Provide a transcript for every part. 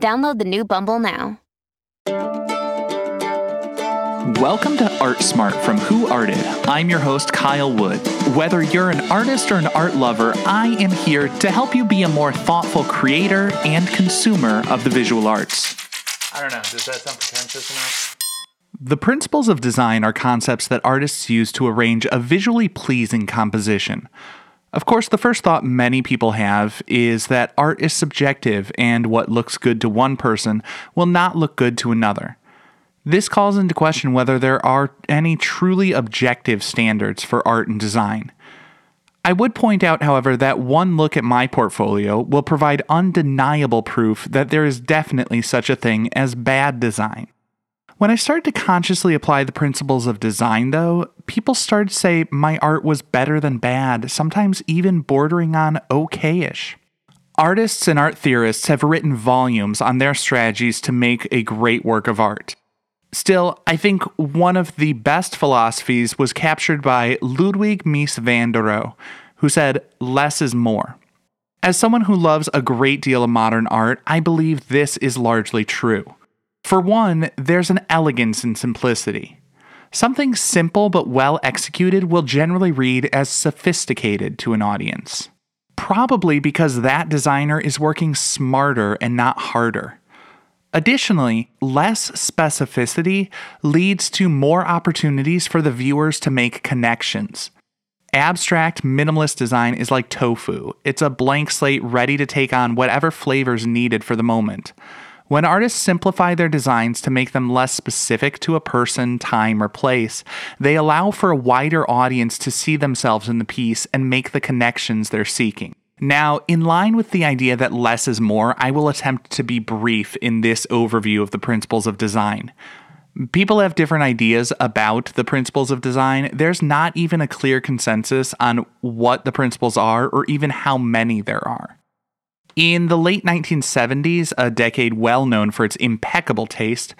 Download the new Bumble now. Welcome to Art Smart from Who Arted. I'm your host, Kyle Wood. Whether you're an artist or an art lover, I am here to help you be a more thoughtful creator and consumer of the visual arts. I don't know. Does that sound pretentious enough? The principles of design are concepts that artists use to arrange a visually pleasing composition. Of course, the first thought many people have is that art is subjective and what looks good to one person will not look good to another. This calls into question whether there are any truly objective standards for art and design. I would point out, however, that one look at my portfolio will provide undeniable proof that there is definitely such a thing as bad design. When I started to consciously apply the principles of design, though, people started to say my art was better than bad, sometimes even bordering on okayish. Artists and art theorists have written volumes on their strategies to make a great work of art. Still, I think one of the best philosophies was captured by Ludwig Mies van der Rohe, who said, Less is more. As someone who loves a great deal of modern art, I believe this is largely true. For one, there's an elegance in simplicity. Something simple but well executed will generally read as sophisticated to an audience. Probably because that designer is working smarter and not harder. Additionally, less specificity leads to more opportunities for the viewers to make connections. Abstract minimalist design is like tofu. It's a blank slate ready to take on whatever flavors needed for the moment. When artists simplify their designs to make them less specific to a person, time, or place, they allow for a wider audience to see themselves in the piece and make the connections they're seeking. Now, in line with the idea that less is more, I will attempt to be brief in this overview of the principles of design. People have different ideas about the principles of design. There's not even a clear consensus on what the principles are or even how many there are. In the late 1970s, a decade well known for its impeccable taste,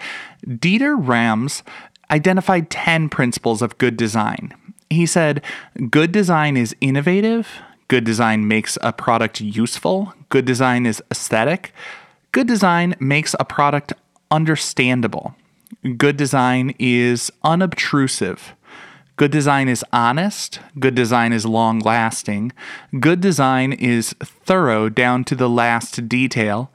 Dieter Rams identified 10 principles of good design. He said, Good design is innovative, good design makes a product useful, good design is aesthetic, good design makes a product understandable, good design is unobtrusive. Good design is honest. Good design is long lasting. Good design is thorough down to the last detail.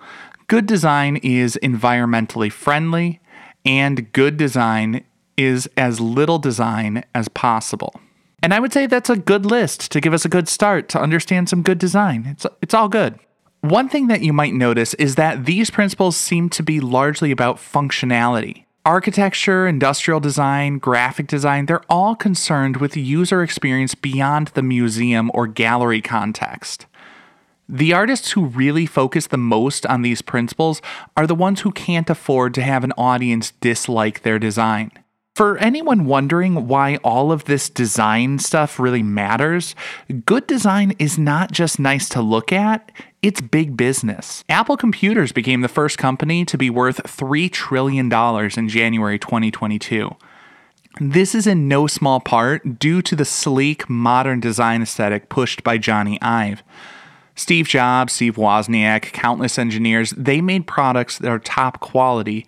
Good design is environmentally friendly. And good design is as little design as possible. And I would say that's a good list to give us a good start to understand some good design. It's, it's all good. One thing that you might notice is that these principles seem to be largely about functionality. Architecture, industrial design, graphic design, they're all concerned with user experience beyond the museum or gallery context. The artists who really focus the most on these principles are the ones who can't afford to have an audience dislike their design. For anyone wondering why all of this design stuff really matters, good design is not just nice to look at, it's big business. Apple Computers became the first company to be worth $3 trillion in January 2022. This is in no small part due to the sleek, modern design aesthetic pushed by Jony Ive. Steve Jobs, Steve Wozniak, countless engineers, they made products that are top quality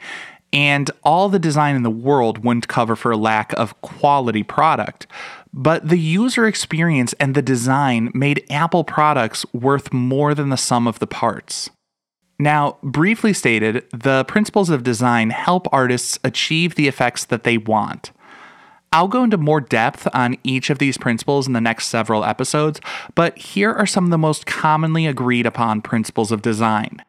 and all the design in the world wouldn't cover for a lack of quality product. But the user experience and the design made Apple products worth more than the sum of the parts. Now, briefly stated, the principles of design help artists achieve the effects that they want. I'll go into more depth on each of these principles in the next several episodes, but here are some of the most commonly agreed upon principles of design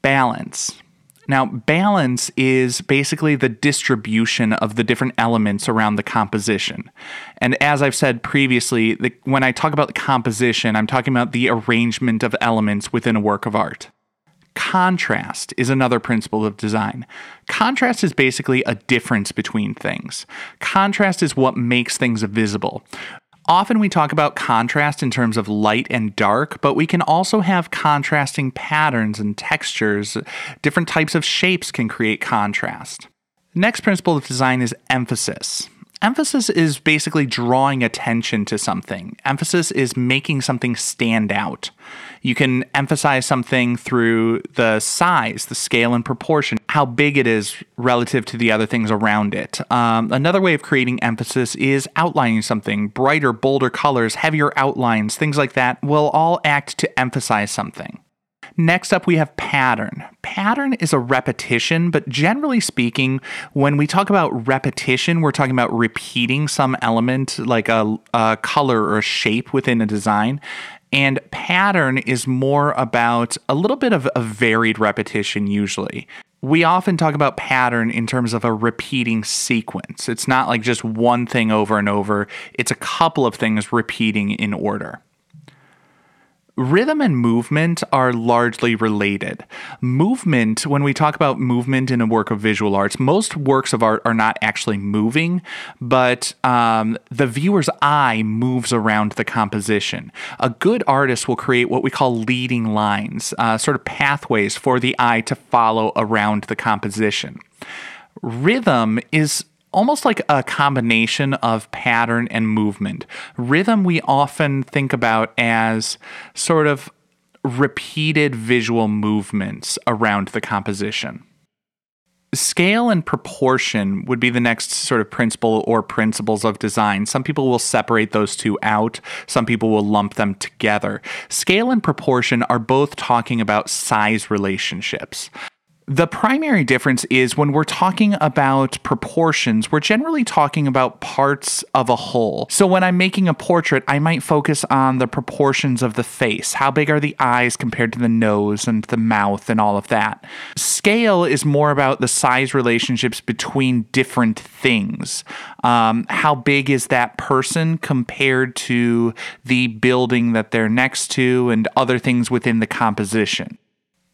balance, now, balance is basically the distribution of the different elements around the composition. And as I've said previously, the, when I talk about the composition, I'm talking about the arrangement of elements within a work of art. Contrast is another principle of design. Contrast is basically a difference between things. Contrast is what makes things visible. Often we talk about contrast in terms of light and dark, but we can also have contrasting patterns and textures. Different types of shapes can create contrast. Next principle of design is emphasis. Emphasis is basically drawing attention to something. Emphasis is making something stand out. You can emphasize something through the size, the scale and proportion, how big it is relative to the other things around it. Um, another way of creating emphasis is outlining something. Brighter, bolder colors, heavier outlines, things like that will all act to emphasize something. Next up, we have pattern. Pattern is a repetition, but generally speaking, when we talk about repetition, we're talking about repeating some element like a, a color or a shape within a design. And pattern is more about a little bit of a varied repetition, usually. We often talk about pattern in terms of a repeating sequence. It's not like just one thing over and over, it's a couple of things repeating in order. Rhythm and movement are largely related. Movement, when we talk about movement in a work of visual arts, most works of art are not actually moving, but um, the viewer's eye moves around the composition. A good artist will create what we call leading lines, uh, sort of pathways for the eye to follow around the composition. Rhythm is almost like a combination of pattern and movement. Rhythm, we often think about as sort of repeated visual movements around the composition. Scale and proportion would be the next sort of principle or principles of design. Some people will separate those two out, some people will lump them together. Scale and proportion are both talking about size relationships. The primary difference is when we're talking about proportions, we're generally talking about parts of a whole. So when I'm making a portrait, I might focus on the proportions of the face. How big are the eyes compared to the nose and the mouth and all of that? Scale is more about the size relationships between different things. Um, how big is that person compared to the building that they're next to and other things within the composition?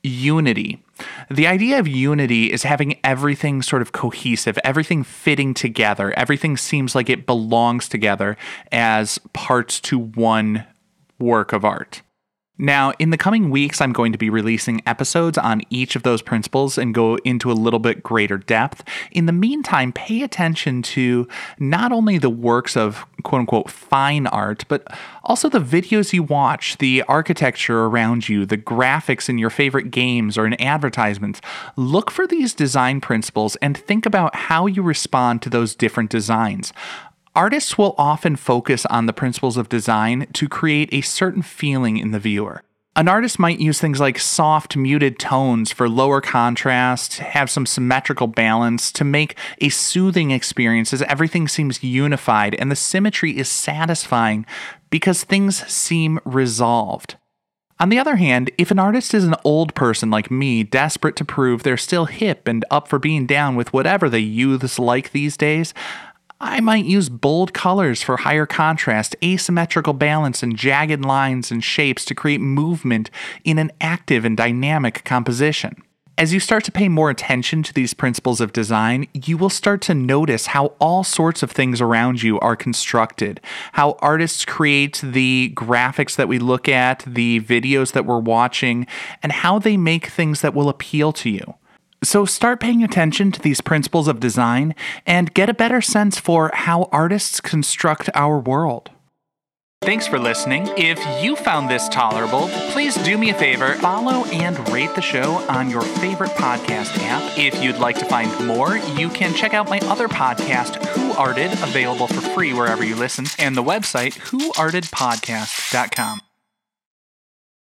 Unity the idea of unity is having everything sort of cohesive, everything fitting together. Everything seems like it belongs together as parts to one work of art. Now, in the coming weeks, I'm going to be releasing episodes on each of those principles and go into a little bit greater depth. In the meantime, pay attention to not only the works of quote unquote fine art, but also the videos you watch, the architecture around you, the graphics in your favorite games or in advertisements. Look for these design principles and think about how you respond to those different designs. Artists will often focus on the principles of design to create a certain feeling in the viewer. An artist might use things like soft, muted tones for lower contrast, have some symmetrical balance to make a soothing experience as everything seems unified and the symmetry is satisfying because things seem resolved. On the other hand, if an artist is an old person like me, desperate to prove they're still hip and up for being down with whatever the youths like these days, I might use bold colors for higher contrast, asymmetrical balance, and jagged lines and shapes to create movement in an active and dynamic composition. As you start to pay more attention to these principles of design, you will start to notice how all sorts of things around you are constructed, how artists create the graphics that we look at, the videos that we're watching, and how they make things that will appeal to you. So start paying attention to these principles of design and get a better sense for how artists construct our world. Thanks for listening. If you found this tolerable, please do me a favor follow and rate the show on your favorite podcast app. If you'd like to find more, you can check out my other podcast, Who Arted, available for free wherever you listen, and the website, whoartedpodcast.com.